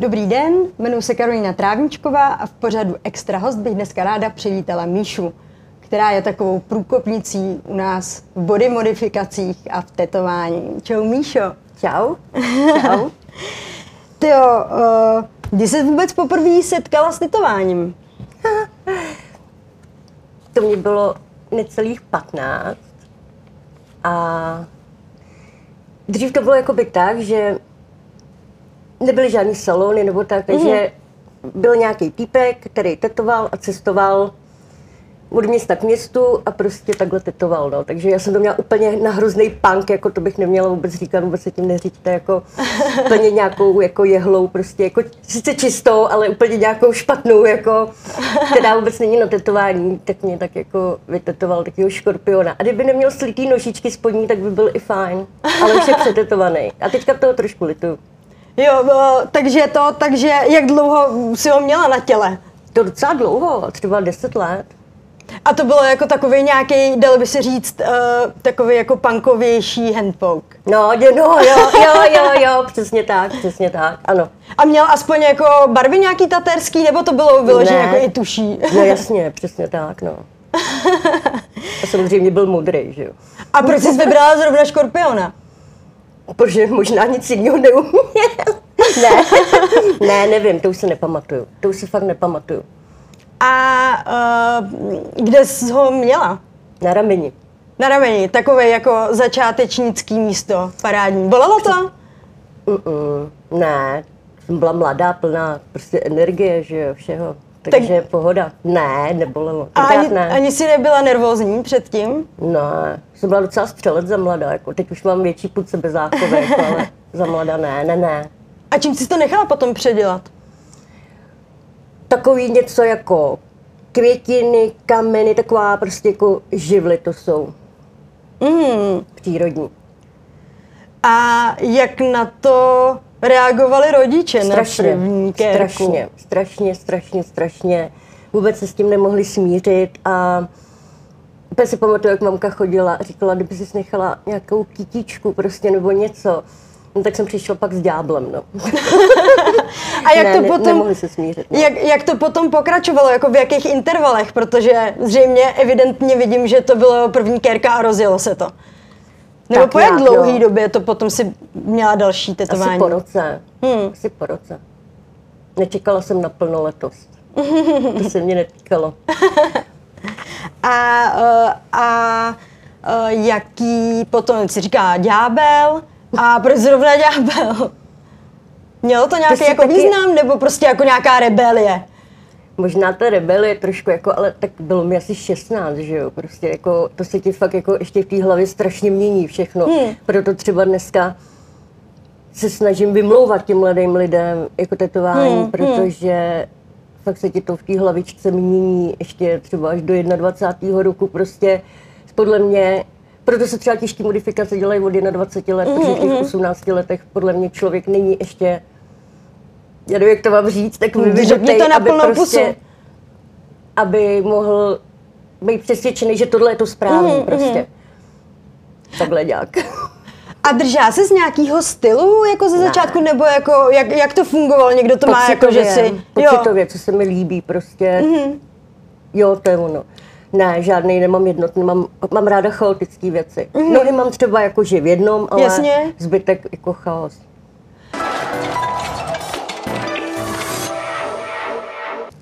Dobrý den, jmenuji se Karolina Trávničková a v pořadu Extra host bych dneska ráda přivítala Míšu, která je takovou průkopnicí u nás v body modifikacích a v tetování. Čau Míšo. Čau. Čau. Ty jo, uh, kdy jsi vůbec poprvé setkala s tetováním? to mě bylo necelých 15 a dřív to bylo jakoby tak, že nebyly žádný salony nebo tak, takže mm-hmm. byl nějaký týpek, který tetoval a cestoval od města k městu a prostě takhle tetoval, no. Takže já jsem to měla úplně na hrozný punk, jako to bych neměla vůbec říkat, vůbec se tím neříďte, jako úplně nějakou jako jehlou, prostě jako sice čistou, ale úplně nějakou špatnou, jako, která vůbec není na tetování, tak mě tak jako vytetoval takového škorpiona. A kdyby neměl slitý nožičky spodní, tak by byl i fajn, ale už je přetetovaný. A teďka toho trošku litu. Jo, takže to, takže jak dlouho si ho měla na těle? To docela dlouho, třeba 10 let. A to bylo jako takový nějaký, dalo by se říct, uh, takový jako punkovější handpoke. No, no, jo, jo, jo, jo, přesně tak, přesně tak, ano. A měl aspoň jako barvy nějaký taterský, nebo to bylo vyloženě jako i tuší? No jasně, přesně tak, no. A samozřejmě byl modrý, že jo. A proč jsi vybrala zrovna škorpiona? Protože možná nic jiného neuměl. ne, ne, nevím, to už se nepamatuju. To už si fakt nepamatuju. A uh, kde jsi ho měla? Na rameni. Na rameni, takové jako začátečnický místo, parádní. Bolelo to? Mm-mm, ne, jsem byla mladá, plná prostě energie, že jo, všeho. Takže tak... pohoda. Ne, nebolelo. A ani, ne. ani si nebyla nervózní předtím? Ne, jsem byla docela střelec za mladá, jako teď už mám větší pud sebezáchovek, jako, ale za mladá ne, ne, ne. A čím jsi to nechala potom předělat? Takový něco jako květiny, kameny, taková prostě jako živly to jsou. Mm. Přírodní. A jak na to reagovali rodiče strašně, na první kérku? Strašně, strašně, strašně, strašně. Vůbec se s tím nemohli smířit a úplně si pamatuju, jak mamka chodila a říkala, kdyby si nechala nějakou kytičku prostě nebo něco, No, tak jsem přišel pak s ďáblem, no. A jak ne, to potom, nemohli se smířit. No. Jak, jak to potom pokračovalo, jako v jakých intervalech, protože zřejmě evidentně vidím, že to bylo první kérka a rozjelo se to. Nebo tak po jak dlouhý jo. době to potom si měla další tetování? Asi po roce. Hmm. Asi po roce. Nečekala jsem na plnoletost. to se mě netýkalo. a, uh, a uh, jaký potom, si říká ďábel, a proč zrovna ďábel? Mělo to nějaký jako taky... význam, nebo prostě jako nějaká rebelie? Možná ta rebelie trošku jako, ale tak bylo mi asi 16, že jo, prostě jako, to se ti fakt jako ještě v té hlavě strašně mění všechno. Hmm. Proto třeba dneska se snažím vymlouvat těm mladým lidem jako tetování, hmm, hmm. protože hmm. fakt se ti to v té hlavičce mění ještě třeba až do 21. roku prostě podle mě proto se třeba těžké modifikace dělají od 21 let, mm-hmm. protože v těch 18 mhm. letech podle mě člověk není ještě, já nevím, jak to mám říct, tak mi vyžitej, to na aby prostě, pusu. aby mohl být přesvědčený, že tohle je to správné mm-hmm. prostě. Takhle nějak. A držá se z nějakého stylu jako ze začátku, ne. nebo jako, jak, jak to fungovalo? Někdo to pocitově, má jako, že si... Pocitově, jo. co se mi líbí prostě. Mm-hmm. Jo, to je ono. Ne, žádný nemám jednotný, mám, mám ráda chaotické věci. Mm. Nohy mám třeba jakože v jednom, ale Jasně. zbytek jako chaos.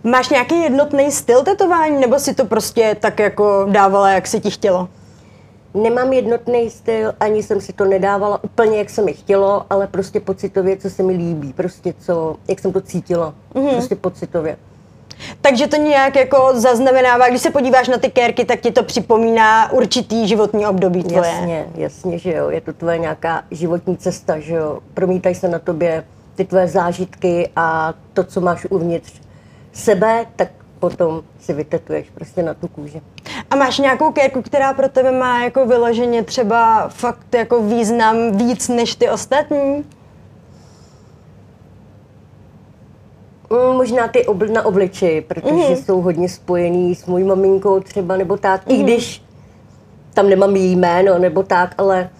Máš nějaký jednotný styl tetování, nebo si to prostě tak jako dávala, jak se ti chtělo? Nemám jednotný styl, ani jsem si to nedávala úplně, jak se mi chtělo, ale prostě pocitově, co se mi líbí, prostě co, jak jsem to cítila, mm-hmm. prostě pocitově. Takže to nějak jako zaznamenává, když se podíváš na ty kérky, tak ti to připomíná určitý životní období tvoje. Jasně, jasně, že jo, je to tvoje nějaká životní cesta, že jo, promítají se na tobě ty tvoje zážitky a to, co máš uvnitř sebe, tak potom si vytetuješ prostě na tu kůži. A máš nějakou kérku, která pro tebe má jako vyloženě třeba fakt jako význam víc než ty ostatní? Mm, možná ty obl- na obliči, protože mm. jsou hodně spojený s mojí maminkou třeba, nebo tak, mm. i mhm. když tam nemám její jméno, nebo tak, ale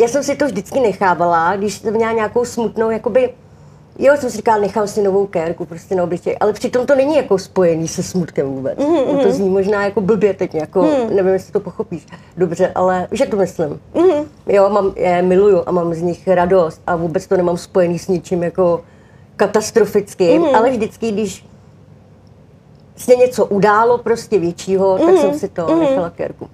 já jsem si to vždycky nechávala, když jsem měla nějakou smutnou, jakoby Jo, jsem si říkala, nechám si novou kérku prostě na obličej, ale přitom to není jako spojený se smutkem vůbec. Mm-hmm. To zní možná jako blbě teď, jako, mm. nevím, jestli to pochopíš dobře, ale že to myslím. Mm-hmm. Jo, mám, je miluju a mám z nich radost a vůbec to nemám spojený s ničím jako katastrofickým, mm. ale vždycky, když se něco událo prostě většího, mm. tak jsem si to mm. nechala kérku.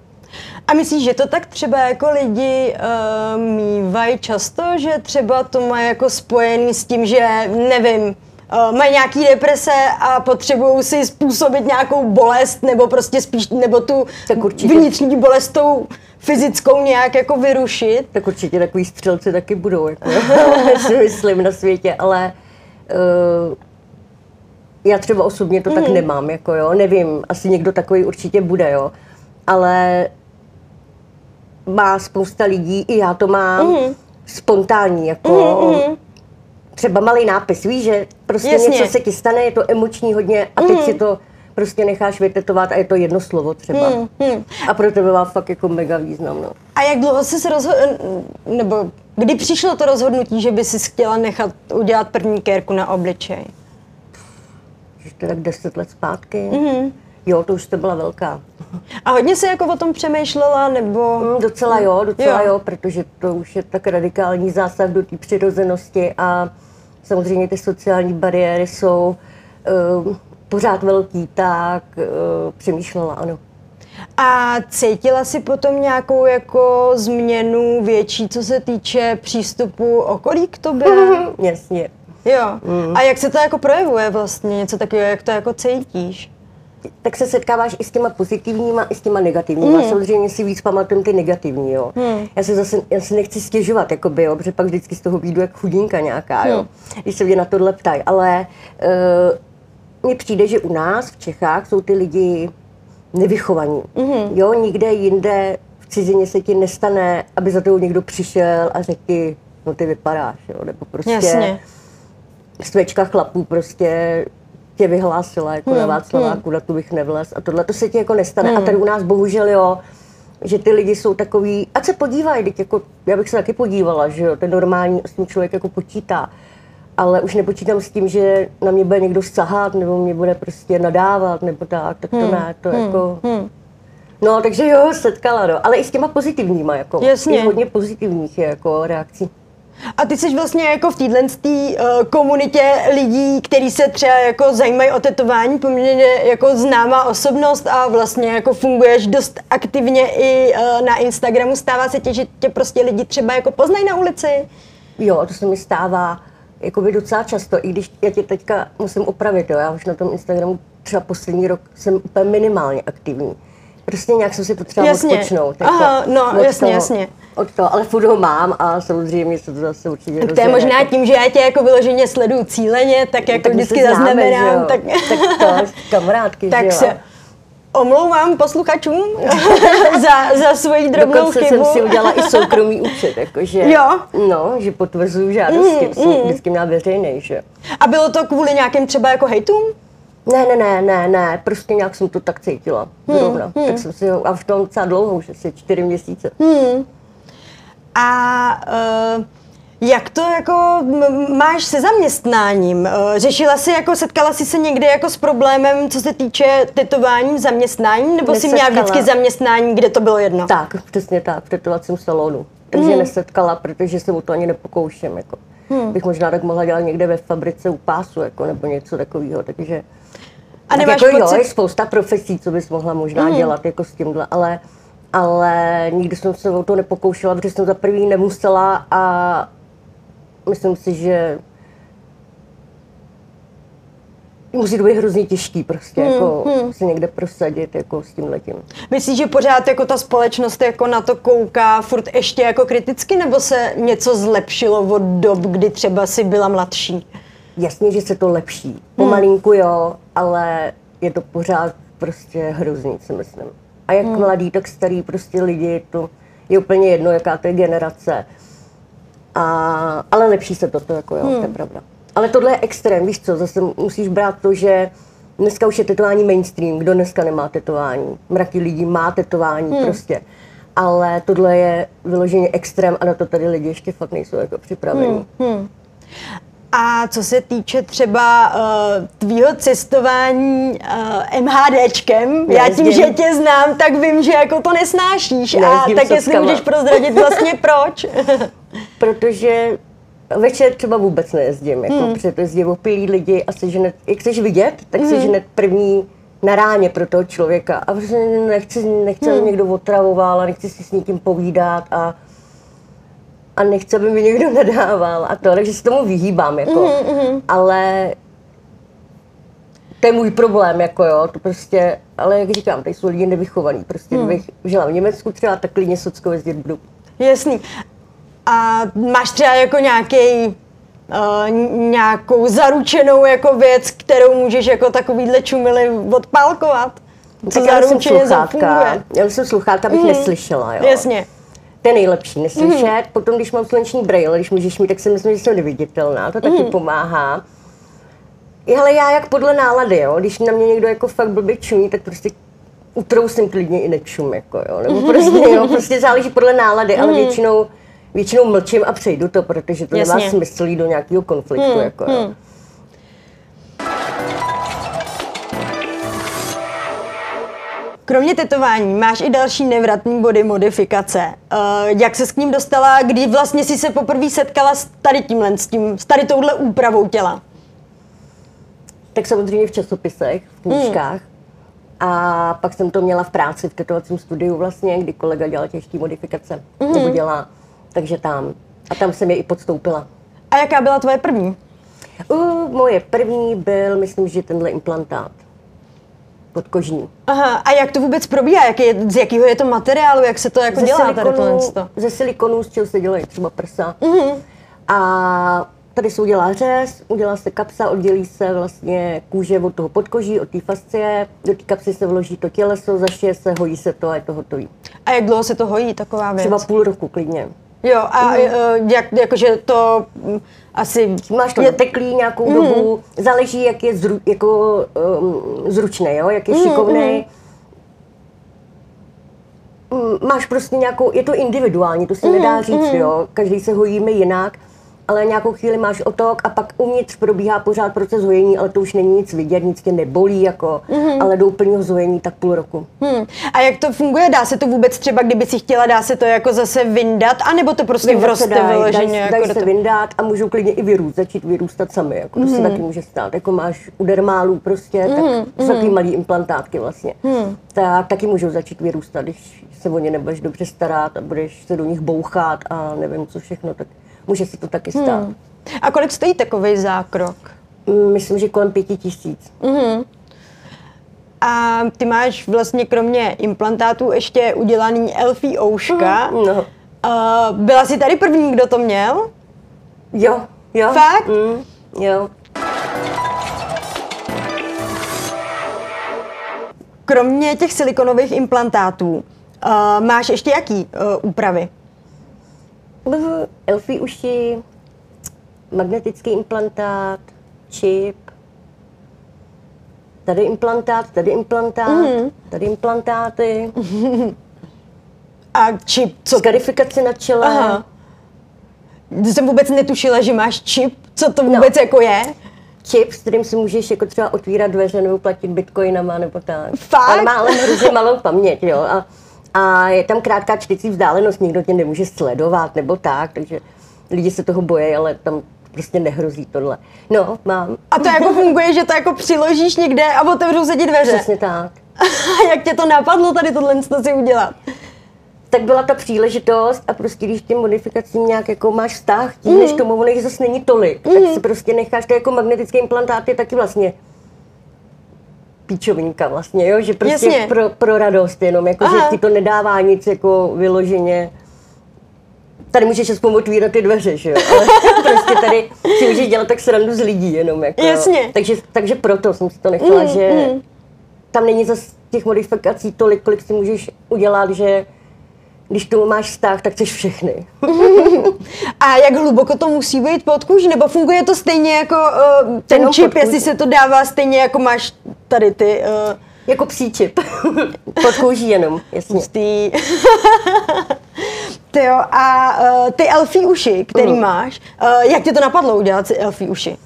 A myslíš, že to tak třeba jako lidi uh, mývají často, že třeba to mají jako spojený s tím, že nevím, uh, mají nějaký deprese a potřebují si způsobit nějakou bolest nebo prostě spíš, nebo tu tak vnitřní bolest tou fyzickou nějak jako vyrušit? Tak určitě takový střelci taky budou, jako, si myslím na světě, ale uh, já třeba osobně to mm. tak mhm. nemám, jako jo, nevím, asi někdo takový určitě bude, jo, ale má spousta lidí, i já to mám, mm. spontánní, jako mm, třeba malý nápis, víš, že prostě Jasně. něco se ti stane, je to emoční hodně a teď mm. si to prostě necháš vytetovat a je to jedno slovo třeba. Mm, mm. A pro tebe má fakt jako mega význam. No. A jak dlouho jsi se rozhodl, nebo kdy přišlo to rozhodnutí, že by si chtěla nechat udělat první kérku na obličej? To tak deset let zpátky. Mm. Jo, to už to byla velká. A hodně se jako o tom přemýšlela, nebo? Mm, docela jo, docela jo. jo, protože to už je tak radikální zásah do té přirozenosti a samozřejmě ty sociální bariéry jsou uh, pořád velký, tak uh, přemýšlela, ano. A cítila si potom nějakou jako změnu větší, co se týče přístupu okolí k tobě? Jasně. Jo. Mm. A jak se to jako projevuje vlastně, něco takového, jak to jako cítíš? Tak se setkáváš i s těma pozitivníma, i s těma negativníma. Mm. Samozřejmě si víc pamatujem ty negativní, jo. Mm. Já se zase, já se nechci stěžovat, jakoby, jo, protože pak vždycky z toho výjdu jak chudinka nějaká, jo. Mm. Když se mě na tohle ptají, ale uh, mně přijde, že u nás v Čechách jsou ty lidi nevychovaní. Mm. Jo, nikde jinde v cizině se ti nestane, aby za tebou někdo přišel a řekl ti, no ty vypadáš, jo, nebo prostě Jasně. svečka chlapů prostě tě vyhlásila jako hmm, na Václaváku, hmm. na tu bych nevlez a tohle to se ti jako nestane. Hmm. A tady u nás bohužel jo, že ty lidi jsou takový, ať se podívají, teď jako, já bych se taky podívala, že jo, ten normální s tím člověk jako počítá. Ale už nepočítám s tím, že na mě bude někdo sahat, nebo mě bude prostě nadávat, nebo tak, tak to hmm. ne, to hmm. jako... Hmm. No, takže jo, setkala, no. Ale i s těma pozitivníma, jako. Jasně. I hodně pozitivních je, jako reakcí. A ty jsi vlastně jako v téhle uh, komunitě lidí, kteří se třeba jako zajímají o tetování, poměrně jako známá osobnost a vlastně jako funguješ dost aktivně i uh, na Instagramu. Stává se tě, že tě prostě lidi třeba jako poznají na ulici? Jo, to se mi stává jako by docela často, i když já tě teďka musím opravit, jo, já už na tom Instagramu třeba poslední rok jsem úplně minimálně aktivní. Prostě nějak jsem si potřeba jasně. odpočnout. Jako Aha, no, jasně, toho. jasně od toho, ale furt ho mám a samozřejmě se to zase určitě Tak to je možná jako... tím, že já tě jako vyloženě sleduju cíleně, tak jako tak vždycky zaznamenám. Tak... tak to, kamarádky, tak že jo. se omlouvám posluchačům za, za svoji drobnou Dokonce chybu. jsem si udělala i soukromý účet, jakože, jo? no, že potvrzuju žádosti, mm, mm. vždycky měla veřejný, že. A bylo to kvůli nějakým třeba jako hejtům? Ne, ne, ne, ne, ne, prostě nějak jsem to tak cítila, hmm, zrovna. Hmm. Tak jsem si ho, a v tom docela dlouho, už asi čtyři měsíce. Hmm. A uh, jak to jako máš se zaměstnáním? Uh, řešila jsi jako, setkala jsi se někdy jako s problémem, co se týče tetování zaměstnání, nebo jsi měla vždycky zaměstnání, kde to bylo jedno? Tak, přesně tak, v tetovacím salonu. Takže hmm. nesetkala, protože se o to ani nepokouším. Jako. Hmm. Bych možná tak mohla dělat někde ve fabrice u pásu, jako, nebo něco takového. Takže a nemáš tak jako pocit... jo, je spousta profesí, co bys mohla možná hmm. dělat jako s tímhle, ale ale nikdy jsem se o to nepokoušela, protože jsem za prvý nemusela a myslím si, že musí to být hrozně těžký prostě, hmm, jako hmm. si někde prosadit jako s tím letím. Myslíš, že pořád jako ta společnost jako na to kouká furt ještě jako kriticky, nebo se něco zlepšilo od dob, kdy třeba si byla mladší? Jasně, že se to lepší. Pomalinku hmm. jo, ale je to pořád prostě hrozný, si myslím. A jak hmm. mladý, tak starý prostě lidi, to je úplně jedno, jaká to je generace. A, ale lepší se toto, jako jo, hmm. to je hmm. pravda. Ale tohle je extrém, víš co, zase musíš brát to, že dneska už je tetování mainstream, kdo dneska nemá tetování. Mraky lidí má tetování hmm. prostě. Ale tohle je vyloženě extrém a na to tady lidi ještě fakt nejsou jako připraveni. Hmm. Hmm. A co se týče třeba uh, tvýho cestování uh, MHDčkem, já tím, že tě znám, tak vím, že jako to nesnášíš. Nejezdím a tak jestli můžeš prozradit vlastně proč. Protože večer třeba vůbec nejezdím, jako hmm. protože to jezdí opilí lidi a seženet, jak chceš vidět, tak hmm. seženet první na ráně pro toho člověka. A prostě nechci, nechci hmm. někdo otravoval a nechci si s někým povídat a a nechce, aby mi někdo nadával a to, takže se tomu vyhýbám, jako. Mm-hmm. Ale to je můj problém, jako jo, to prostě, ale jak říkám, tady jsou lidi nevychovaní, prostě mm. kdybych žila v Německu třeba, tak klidně Socko jezdit budu. Jasný. A máš třeba jako nějaký Uh, nějakou zaručenou jako věc, kterou můžeš jako takovýhle čumily odpálkovat? Co tak já jsem sluchátka. Já jsem sluchátka, abych mm. neslyšela, jo. Jasně to je nejlepší, neslyšet. Mm. Potom, když mám sluneční brýle, když můžeš mít, tak si myslím, že jsem neviditelná, to taky mm. pomáhá. Ale já jak podle nálady, jo, když na mě někdo jako fakt blbě čumí, tak prostě utrousím klidně i nečum, jako jo, nebo prostě, jo, prostě záleží podle nálady, ale mhm. většinou, většinou mlčím a přejdu to, protože to Jasně. nemá smysl jít do nějakého konfliktu, mm. jako jo. Mm. Kromě tetování máš i další nevratný body modifikace. Uh, jak se s ním dostala, kdy vlastně si se poprvé setkala s tady tímhle, s, tím, s tady touhle úpravou těla? Tak samozřejmě v časopisech, v knížkách. Hmm. A pak jsem to měla v práci, v tetovacím studiu vlastně, kdy kolega dělal těžké modifikace, hmm. nebo dělá, takže tam. A tam jsem je i podstoupila. A jaká byla tvoje první? Uh, moje první byl, myslím, že tenhle implantát podkožní. Aha, a jak to vůbec probíhá? Jak je, z jakého je to materiálu? Jak se to jako ze dělá silikonu, tady tohle? Ze silikonu, z čeho se dělají třeba prsa. Mm-hmm. A tady se udělá řez, udělá se kapsa, oddělí se vlastně kůže od toho podkoží, od té fascie, do té kapsy se vloží to těleso, zašije se, hojí se to a je to hotový. A jak dlouho se to hojí, taková věc? Třeba půl roku klidně. Jo, a mm. jak, jakože to asi... Máš to je... teklý nějakou mm. dobu, záleží, jak je zru, jako, um, zručný, jo, jak je mm, šikovný. Mm. Máš prostě nějakou, je to individuální, to se mm, nedá říct, mm. jo, každý se hojíme jinak ale nějakou chvíli máš otok a pak uvnitř probíhá pořád proces hojení, ale to už není nic vidět, nic tě nebolí, jako, mm-hmm. ale do úplného zhojení tak půl roku. Hmm. A jak to funguje? Dá se to vůbec třeba, kdyby si chtěla, dá se to jako zase vyndat, anebo to prostě vyndat vroste daj, vyloženě? Daj, jako daj se to... vyndat a můžou klidně i vyrůst, začít vyrůstat sami, jako mm-hmm. to se mhm. taky může stát. Jako máš u dermálů prostě, mm-hmm. tak mhm, jsou taky mhm. malý implantátky vlastně. Mm. Tak taky můžou začít vyrůstat, když se o ně nebudeš dobře starat a budeš se do nich bouchat a nevím co všechno, tak může se to taky stát. Hmm. A kolik stojí takový zákrok? Mm, myslím, že kolem pěti tisíc. Mm-hmm. A ty máš vlastně kromě implantátů ještě udělaný elfí ouška. Mm, no. Uh, byla jsi tady první, kdo to měl? Jo, jo. Fakt? Mm, jo. Kromě těch silikonových implantátů, uh, máš ještě jaký uh, úpravy? Elfí uši, magnetický implantát, čip, tady implantát, tady implantát, mm. tady implantáty. A čip, co? Skarifikace na čele. Aha. Jsem vůbec netušila, že máš čip. Co to vůbec no. jako je? Čip, s kterým si můžeš jako třeba otvírat dveře nebo platit bitcoinama nebo tak. Fakt? Ale má ale hrozně malou paměť, jo. A a je tam krátká čtecí vzdálenost, nikdo tě nemůže sledovat nebo tak, takže lidi se toho bojí, ale tam prostě nehrozí tohle. No, mám. A to jako funguje, že to jako přiložíš někde a otevřou se ti dveře? Přesně tak. jak tě to napadlo tady tohle si udělat? tak byla ta příležitost a prostě když těm modifikacím nějak jako máš vztah, tím, mm. než tomu ono jich zase není tolik, mm. tak si prostě necháš to jako magnetické implantáty taky vlastně píčovinka vlastně, jo? že prostě pro, pro radost jenom, jako, že ti to nedává nic jako vyloženě tady můžeš aspoň otvírat ty dveře, že jo? Ale prostě tady si můžeš dělat tak srandu z lidí jenom. Jako, Jasně. Takže, takže proto jsem si to nechala, mm, že mm. tam není zase těch modifikací tolik, kolik si můžeš udělat, že když tomu máš vztah, tak chceš všechny. a jak hluboko to musí být pod kůži? Nebo funguje to stejně jako uh, ten Jenom čip, jestli se to dává stejně jako máš tady ty... Uh... Jako psí čip. pod kůží jenom, jasně. Pustý. Ty jo, a uh, ty elfí uši, který mm. máš, uh, jak tě to napadlo udělat si elfí uši?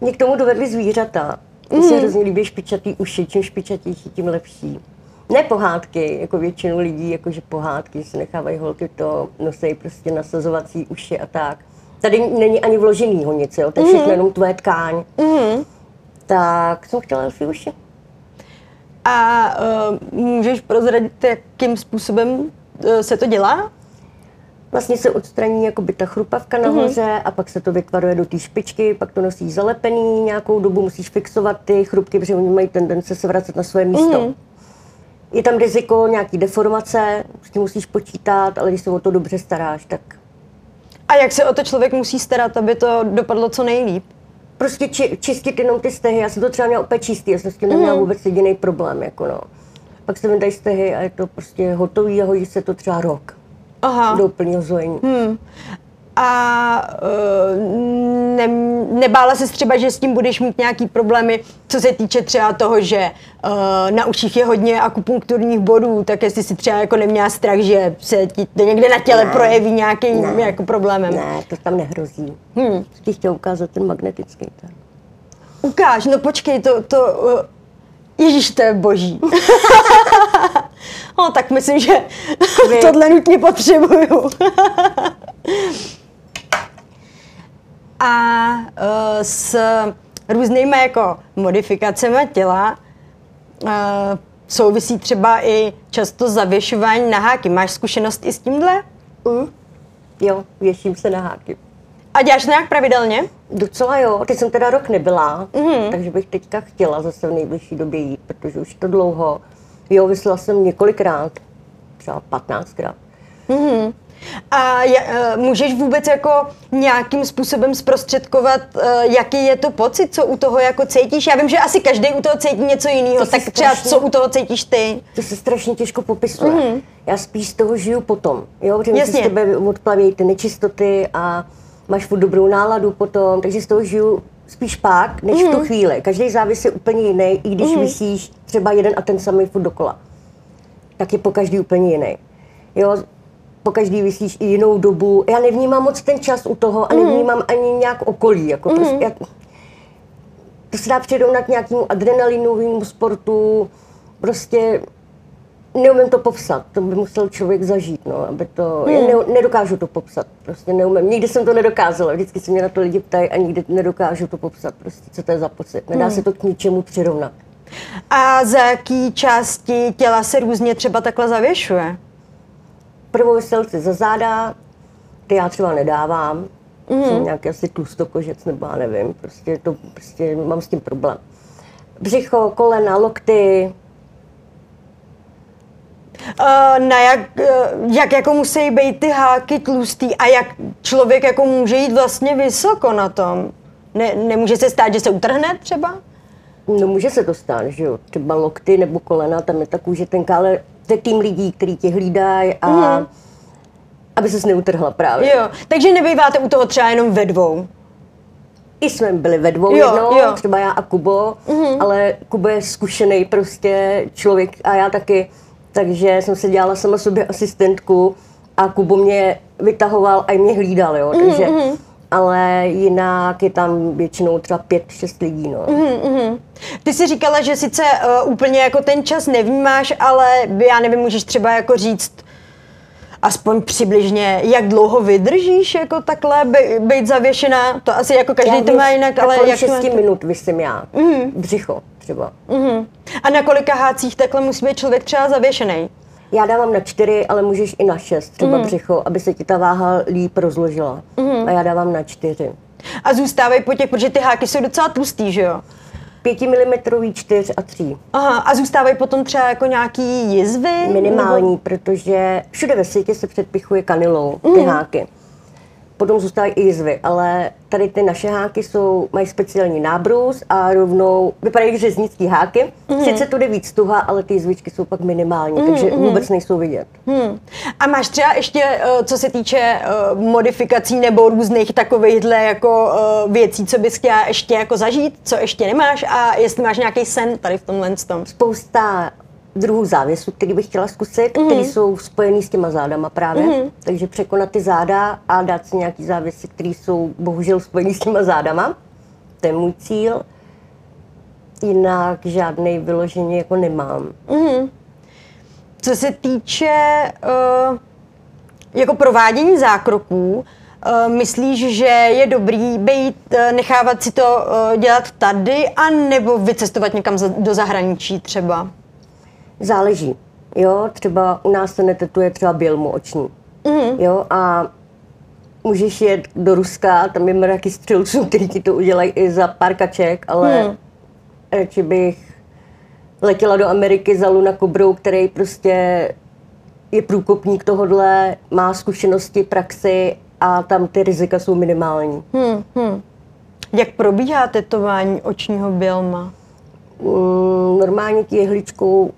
Mě k tomu dovedly zvířata. Mně mm. se hrozně líbí špičatý uši, čím špičatější, tím lepší. Ne pohádky, jako většinu lidí, jakože pohádky, se nechávají holky to, nosí prostě nasazovací uši a tak. Tady není ani vloženýho nic, jo, to je všechno mm. jenom tvoje tkáň. Mm. Tak jsem chtěla elfí uši. A uh, můžeš prozradit, jakým způsobem uh, se to dělá? Vlastně se odstraní jakoby ta chrupavka nahoře mm-hmm. a pak se to vytvaruje do té špičky, pak to nosíš zalepený, nějakou dobu musíš fixovat ty chrupky, protože oni mají tendence se vracet na své místo. Mm-hmm. Je tam riziko nějaký deformace, s tím musíš počítat, ale když se o to dobře staráš, tak... A jak se o to člověk musí starat, aby to dopadlo co nejlíp? Prostě či, čistit jenom ty stehy, já jsem to třeba měla opět čistý, já jsem s tím neměla mm. vůbec jediný problém, jako no. Pak se vydají stehy a je to prostě hotový a hodí se to třeba rok. Aha. Do úplného zojení. Hmm. A uh, ne, nebála se třeba, že s tím budeš mít nějaký problémy, co se týče třeba toho, že uh, na uších je hodně akupunkturních bodů, tak jestli si třeba jako neměla strach, že se ti to někde na těle ne, projeví nějaký ne, jako problémem. Ne, to tam nehrozí. Hmm. Ti chtěl ukázat ten magnetický. Tak. Ukáž, no počkej, to, to uh, Ježíš, to je boží. no, tak myslím, že tohle nutně potřebuju. A uh, s různými jako modifikacemi těla uh, souvisí třeba i často zavěšování na háky. Máš zkušenost i s tímhle? Mm. Jo, věším se na háky. A děláš nějak pravidelně? Docela jo, teď jsem teda rok nebyla, mm-hmm. takže bych teďka chtěla zase v nejbližší době jít, protože už to dlouho. Jo, vysla jsem několikrát, třeba 15krát. Mm-hmm. A je, uh, můžeš vůbec jako nějakým způsobem zprostředkovat, uh, jaký je to pocit, co u toho jako cítíš? Já vím, že asi každý u toho cítí něco jiného, tak strašně, třeba co u toho cítíš ty? To se strašně těžko popisuje. Mm-hmm. Já spíš z toho žiju potom, jo, protože z tebe odplaví ty nečistoty a máš furt dobrou náladu potom, takže z toho žiju spíš pak, než mm. v tu mhm. chvíli. Každý závis je úplně jiný, i když mm. vysíš třeba jeden a ten samý furt dokola. Tak je po každý úplně jiný. Jo, po každý vysíš i jinou dobu. Já nevnímám moc ten čas u toho a mm. nevnímám ani nějak okolí. Jako mm. prostě, já, to se dá přirovnat k nějakému adrenalinovému sportu. Prostě neumím to popsat, to by musel člověk zažít, no, aby to, hmm. ne, nedokážu to popsat, prostě neumím, nikdy jsem to nedokázala, vždycky se mě na to lidi ptají a nikdy nedokážu to popsat, prostě, co to je za pocit, nedá hmm. se to k ničemu přirovnat. A za jaký části těla se různě třeba takhle zavěšuje? Prvovyselci za záda, ty já třeba nedávám, mm. jsem nějaký asi tlustokožec nebo já nevím, prostě, to, prostě mám s tím problém. Břicho, kolena, lokty, Uh, na jak, uh, jak jako musí být ty háky tlustý a jak člověk jako může jít vlastně vysoko na tom. Ne, nemůže se stát, že se utrhne třeba? No může se to stát, že jo. Třeba lokty nebo kolena, tam je ta kůže tenká, ale je tým lidí, který tě hlídají a mm. aby se neutrhla právě. Jo, takže nebýváte u toho třeba jenom ve dvou. I jsme byli ve dvou jo, jednou, jo. třeba já a Kubo, mm-hmm. ale Kubo je zkušený prostě člověk a já taky takže jsem si dělala sama sobě asistentku a Kubo mě vytahoval a i mě hlídal, jo, takže, mm-hmm. Ale jinak je tam většinou třeba pět, šest lidí, no. Mm-hmm. Ty jsi říkala, že sice uh, úplně jako ten čas nevnímáš, ale já nevím, můžeš třeba jako říct, aspoň přibližně, jak dlouho vydržíš jako takhle být zavěšená? To asi jako každý já to má jinak, ale jak 6 minut vysím já, mm-hmm. břicho třeba. Mm-hmm. A na kolika hácích takhle musí být člověk třeba zavěšený? Já dávám na čtyři, ale můžeš i na šest, třeba mm. břicho, aby se ti ta váha líp rozložila. Mm. A já dávám na čtyři. A zůstávají po těch, protože ty háky jsou docela tlustý, že jo? 5 mm, 4 a 3. Aha, a zůstávají potom třeba jako nějaký jizvy? Minimální, nebo? protože všude ve světě se předpichuje kanilou ty mm. háky potom zůstávají i jizvy, ale tady ty naše háky jsou, mají speciální nábrus a rovnou vypadají jak řeznický háky. Mm. Sice tu jde víc tuha, ale ty jizvičky jsou pak minimální, mm. takže mm. vůbec nejsou vidět. Mm. A máš třeba ještě, eh, co se týče eh, modifikací nebo různých takovýchhle jako eh, věcí, co bys chtěla ještě jako zažít, co ještě nemáš a jestli máš nějaký sen tady v tomhle tom? Spousta druhů závěsů, který bych chtěla zkusit, mm-hmm. které jsou spojený s těma zádama právě. Mm-hmm. Takže překonat ty záda a dát si nějaký závěsy, které jsou bohužel spojený s těma zádama. To je můj cíl. Jinak žádný vyloženě jako nemám. Mm-hmm. Co se týče uh, jako provádění zákroků, uh, myslíš, že je dobrý být, uh, nechávat si to dělat tady, a nebo vycestovat někam do zahraničí třeba? Záleží. Jo, třeba u nás se netetuje třeba bělmu oční. Mm-hmm. Jo, a můžeš jet do Ruska, tam je mraky střelců, kteří ti to udělají i za pár kaček, ale mm. radši bych letěla do Ameriky za Luna Kobrou, který prostě je průkopník tohodle, má zkušenosti, praxi a tam ty rizika jsou minimální. Hmm, hmm. Jak probíhá tetování očního bělma? Mm, normálně ti jehličkou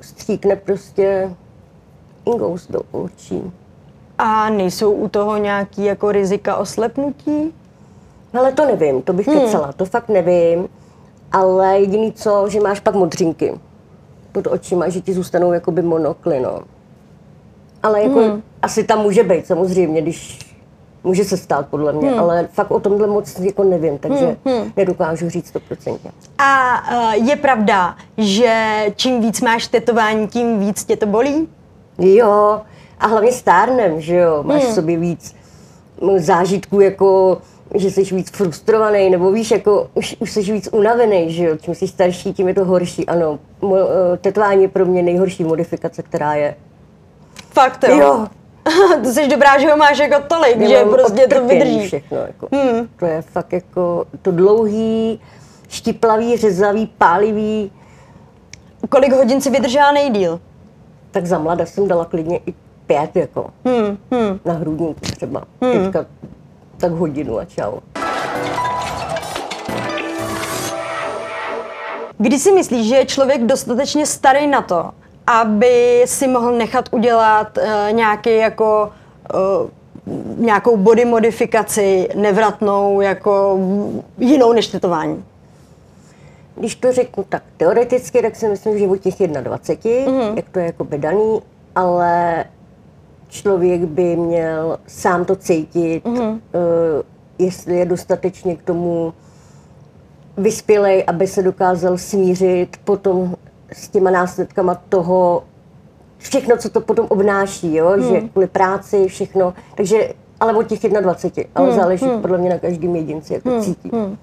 stříkne prostě ingous do očí. A nejsou u toho nějaký jako rizika oslepnutí? Ale to nevím, to bych hmm. kecela, to fakt nevím. Ale jediný co, že máš pak modřinky pod očima, že ti zůstanou jakoby monokly, no. Ale jako hmm. asi tam může být samozřejmě, když může se stát podle mě, hmm. ale fakt o tomhle moc jako nevím, takže hmm. hmm. nedokážu říct stoprocentně. A uh, je pravda, že čím víc máš tetování, tím víc tě to bolí? Jo, a hlavně stárnem, že jo, máš hmm. v sobě víc zážitků jako že jsi víc frustrovaný, nebo víš, jako už, už jsi víc unavený, že jo, čím jsi starší, tím je to horší, ano. Mo, eh, tetování je pro mě nejhorší modifikace, která je. Fakt jo? Jo. to jsi dobrá, že ho máš jako tolik, Já že prostě to vydrží. všechno, jako. Hmm. To je fakt jako to dlouhý, štiplavý, řezavý, pálivý. Kolik hodin si vydržela nejdíl? Tak za mlada jsem dala klidně i pět, jako. Hmm. Hmm. Na hrudník třeba. Hmm. Teďka tak hodinu a čau. Kdy si myslíš, že je člověk dostatečně starý na to, aby si mohl nechat udělat uh, nějaký jako uh, nějakou body modifikaci nevratnou, jako jinou než tetování? Když to řeknu tak teoreticky, tak si myslím, že od těch 21, mm-hmm. jak to je jako daný, ale člověk by měl sám to cítit, mm-hmm. uh, jestli je dostatečně k tomu vyspělej, aby se dokázal smířit potom s těma následkama toho, všechno, co to potom obnáší, jo? Mm. že kvůli práci, všechno. Takže, ale od těch 21, ale mm. záleží mm. podle mě na každém jedinci, jak to mm. cítí. Mm.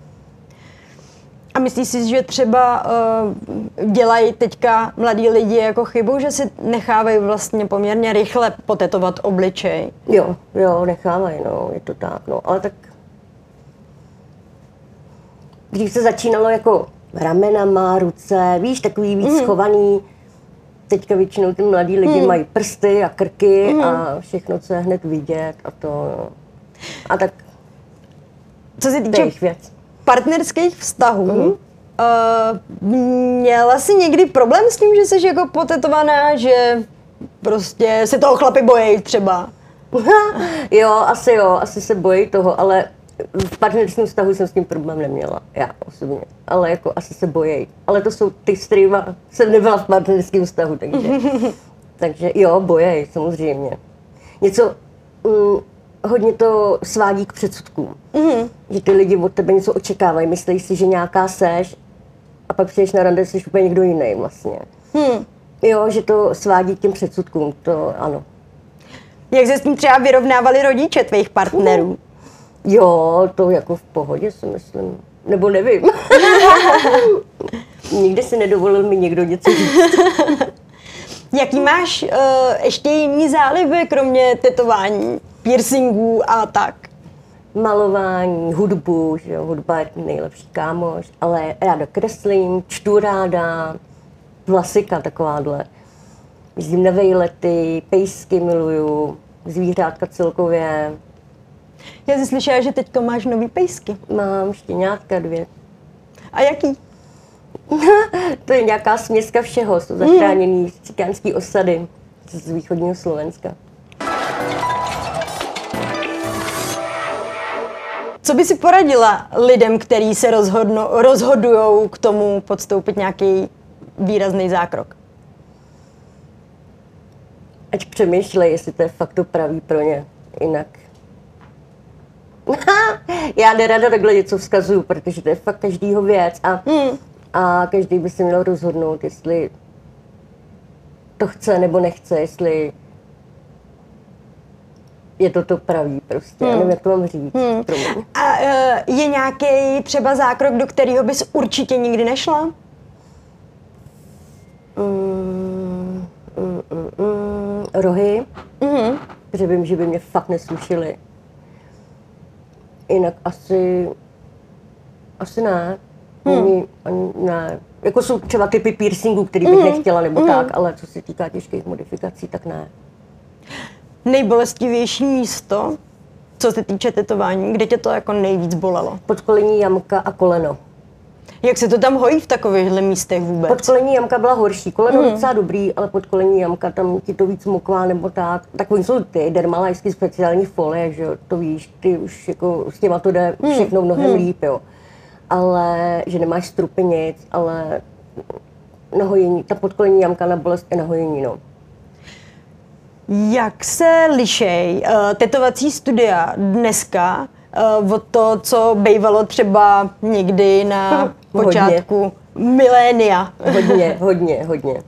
A myslíš si, že třeba uh, dělají teďka mladí lidi jako chybu, že si nechávají vlastně poměrně rychle potetovat obličej? Jo, jo, nechávají, no, je to tak, no, ale tak když se začínalo jako ramenama, ruce, víš, takový víc mm. schovaný, teďka většinou ty mladí lidi mm. mají prsty a krky mm. a všechno, co je hned vidět a to, no. A tak co se týče věc partnerských vztahů, mm-hmm. uh, měla jsi někdy problém s tím, že jsi jako potetovaná, že prostě se toho chlapy bojí třeba? jo, asi jo, asi se bojí toho, ale v partnerském vztahu jsem s tím problém neměla, já osobně. Ale jako asi se bojí. Ale to jsou ty, s kterými jsem nebyla v partnerském vztahu, takže, takže jo, bojí, samozřejmě. Něco, mm, hodně to svádí k předsudkům. Mm-hmm. Že ty lidi od tebe něco očekávají, myslí si, že nějaká seš a pak přijdeš na rande, jsi úplně někdo jiný vlastně. Hmm. Jo, že to svádí k těm předsudkům, to ano. Jak se s tím třeba vyrovnávali rodiče tvých partnerů? Mm. Jo, to jako v pohodě si myslím. Nebo nevím. Nikdy si nedovolil mi někdo něco říct. Jaký máš uh, ještě jiný záliby, kromě tetování? piercingů a tak. Malování, hudbu, že jo, hudba je nejlepší kámoš, ale ráda kreslím, čtu ráda, klasika takováhle. Jezdím na vejlety, pejsky miluju, zvířátka celkově. Já jsem slyšela, že teďka máš nový pejsky. Mám štěňátka dvě. A jaký? to je nějaká směska všeho, jsou zachráněný mm. cikánský osady z východního Slovenska. Co by si poradila lidem, kteří se rozhodují k tomu podstoupit nějaký výrazný zákrok? Ať přemýšlej, jestli to je fakt to pravý pro ně. Jinak já nerada takhle něco vzkazuju, protože to je fakt každýho věc a, hmm. a každý by si měl rozhodnout, jestli to chce nebo nechce, jestli je to to pravý prostě, hmm. nevím, jak to mám říct. Hmm. A uh, je nějaký třeba zákrok, do kterého bys určitě nikdy nešla? Mm, mm, mm, mm, rohy, mm-hmm. protože vím, že by mě fakt neslušily. Jinak asi, asi ne. Hmm. Ani, ani ne. Jako jsou třeba typy piercingů, který bych hmm. nechtěla nebo hmm. tak, ale co se týká těžkých modifikací, tak ne. Nejbolestivější místo, co se týče tetování, kde tě to jako nejvíc bolelo? Podkolení jamka a koleno. Jak se to tam hojí v takovýchhle místech vůbec? Podkolení jamka byla horší, koleno mm. docela dobrý, ale podkolení jamka tam ti to víc mokvá nebo tak. Tak oni jsou ty dermalajský speciální folie, že jo, to víš, ty už jako s těma to jde mm. všechno mnohem mm. líp, jo. Ale, že nemáš strupy nic, ale na hojení, ta podkolení jamka na bolest je na hojení, no. Jak se lišej uh, tetovací studia dneska uh, od to, co bývalo třeba někdy na počátku hodně. milénia. Hodně, hodně, hodně.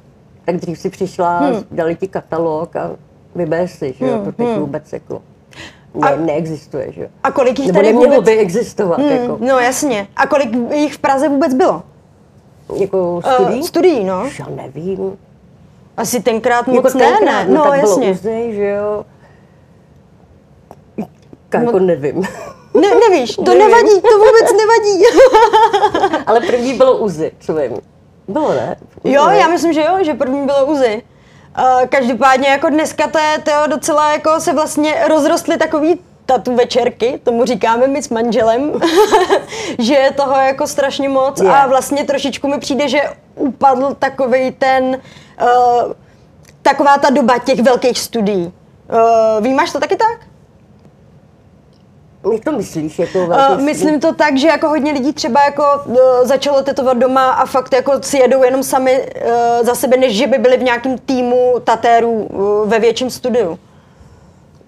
Tak dřív si přišla, hmm. dali ti katalog a vyber si, že jo, hmm. to teď hmm. vůbec jako ne, a, neexistuje, že jo. A kolik jich Nebo tady vůbec... by existovat, hmm, jako. No jasně. A kolik jich v Praze vůbec bylo? Jako studií? Uh, studií, no. Já nevím. Asi tenkrát jako moc tenkrát, ne, ne. No, no tak jasně. Bylo uzej, že jo. Jako no, nevím. Ne, nevíš, to nevím. nevadí, to vůbec nevadí. Ale první bylo Uzi, co vím. Bylo, ne? Uzi, jo, já myslím, že jo, že první bylo Uzi. Uh, každopádně jako dneska to je to docela jako se vlastně rozrostly takový tatu večerky, tomu říkáme my s manželem, že je toho jako strašně moc yeah. a vlastně trošičku mi přijde, že upadl takový ten, uh, taková ta doba těch velkých studií. Uh, vímáš to taky tak? Jak to myslíš? Jako uh, myslím to tak, že jako hodně lidí třeba jako uh, začalo tetovat doma a fakt jako si jedou jenom sami uh, za sebe, než že by byli v nějakém týmu tatérů uh, ve větším studiu.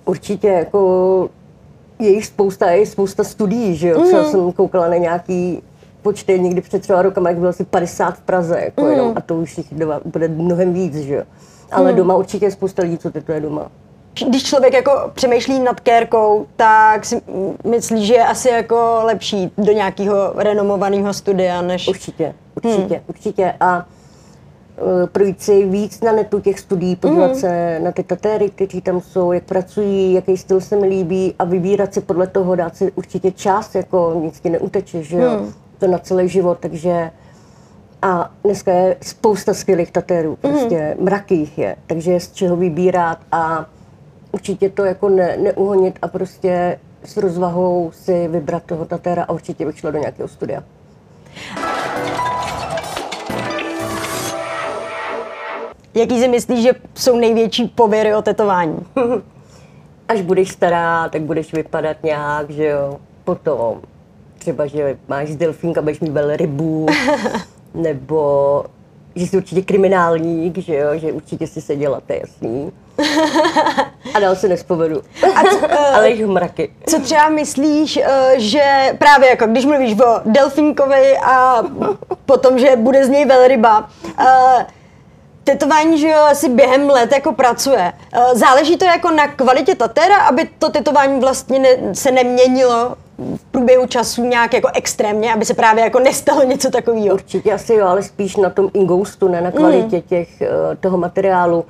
Určitě jako je jich spousta, je spousta studií, že jo? Mm. Třeba jsem koukala na nějaký počty někdy před třeba rokama, jak bylo asi 50 v Praze, jako mm. jenom, a to už jich bude mnohem víc, že jo? Ale mm. doma určitě je spousta lidí, co tetuje doma když člověk jako přemýšlí nad kérkou, tak si myslí, že je asi jako lepší do nějakého renomovaného studia, než... Určitě, určitě, hmm. určitě. A uh, projít si víc na netu těch studií, podívat hmm. se na ty tatéry, kteří tam jsou, jak pracují, jaký styl se mi líbí a vybírat si podle toho, dát si určitě čas, jako nic ti neuteče, že jo, hmm. to na celý život, takže a dneska je spousta skvělých tatérů, prostě mm. mraky jich je, takže je z čeho vybírat a určitě to jako ne, neuhonit a prostě s rozvahou si vybrat toho tatéra a určitě bych šla do nějakého studia. Jaký si myslíš, že jsou největší pověry o tetování? Až budeš stará, tak budeš vypadat nějak, že jo. Potom třeba, že máš z delfínka, budeš mít rybu, nebo že jsi určitě kriminálník, že jo, že určitě si seděla, to je jasný. A dál se nespovedu. A co, uh, Ale jich mraky. Co třeba myslíš, uh, že právě jako když mluvíš o delfínkovi a potom, že bude z něj velryba, uh, tetování, že jo, asi během let jako pracuje. Záleží to jako na kvalitě tatéra, aby to tetování vlastně ne, se neměnilo v průběhu času nějak jako extrémně, aby se právě jako nestalo něco takového. Určitě asi jo, ale spíš na tom ingoustu, ne na kvalitě mm. těch, toho materiálu.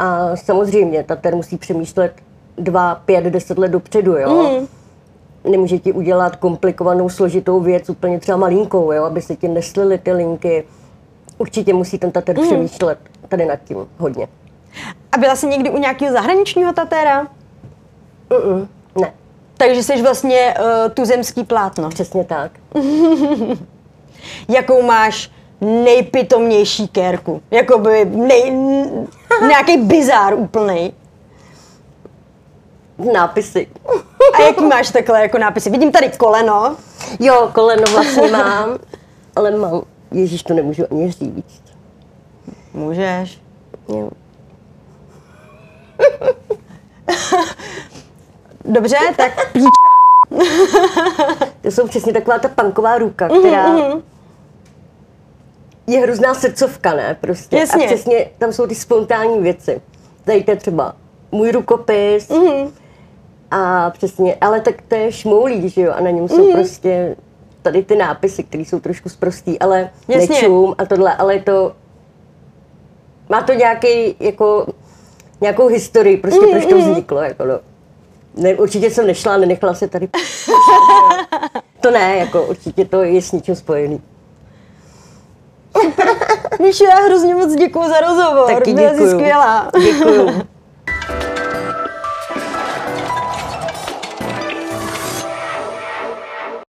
A samozřejmě, tater musí přemýšlet dva, pět, deset let dopředu, jo. Mm. Nemůže ti udělat komplikovanou, složitou věc úplně třeba malinkou, jo, aby se ti neslily ty linky. Určitě musí ten tater mm. přemýšlet tady nad tím hodně. A byla jsi někdy u nějakého zahraničního tatéra? Mm-mm, ne. Takže jsi vlastně uh, tuzemský plátno. Přesně tak. Jakou máš nejpitomnější kérku. Jakoby nej, nějaký bizár úplný. Nápisy. A jaký máš takhle jako nápisy? Vidím tady koleno. Jo, koleno vlastně mám, ale mám, ježíš, to nemůžu ani říct. Můžeš. Jo. Dobře, tak píč. To jsou přesně taková ta punková ruka, která Mhm, je hrozná srdcovka, ne? Prostě. Jasně. A přesně tam jsou ty spontánní věci. Tady to je třeba můj rukopis Mhm. a přesně, ale tak to je šmoulík, že jo? A na něm jsou Mhm. prostě tady ty nápisy, které jsou trošku sprostý, ale Jasně. nečum a tohle, ale je to, má to nějaký, jako, nějakou historii, prostě Mhm, proč to vzniklo, jako no. Ne, určitě jsem nešla, nenechala se tady To ne, jako určitě to je s ničím spojený. Míšu, já hrozně moc děkuji za rozhovor. Taky Byla jsi skvělá. Děkuju.